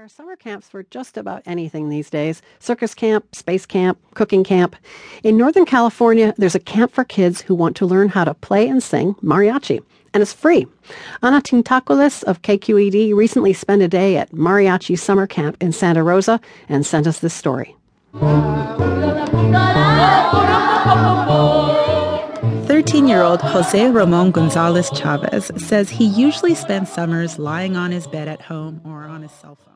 There are summer camps for just about anything these days circus camp, space camp, cooking camp. In Northern California, there's a camp for kids who want to learn how to play and sing mariachi, and it's free. Ana Tintocalis of KQED recently spent a day at Mariachi Summer Camp in Santa Rosa and sent us this story. 13 year old Jose Ramon Gonzalez Chavez says he usually spends summers lying on his bed at home or on his cell phone.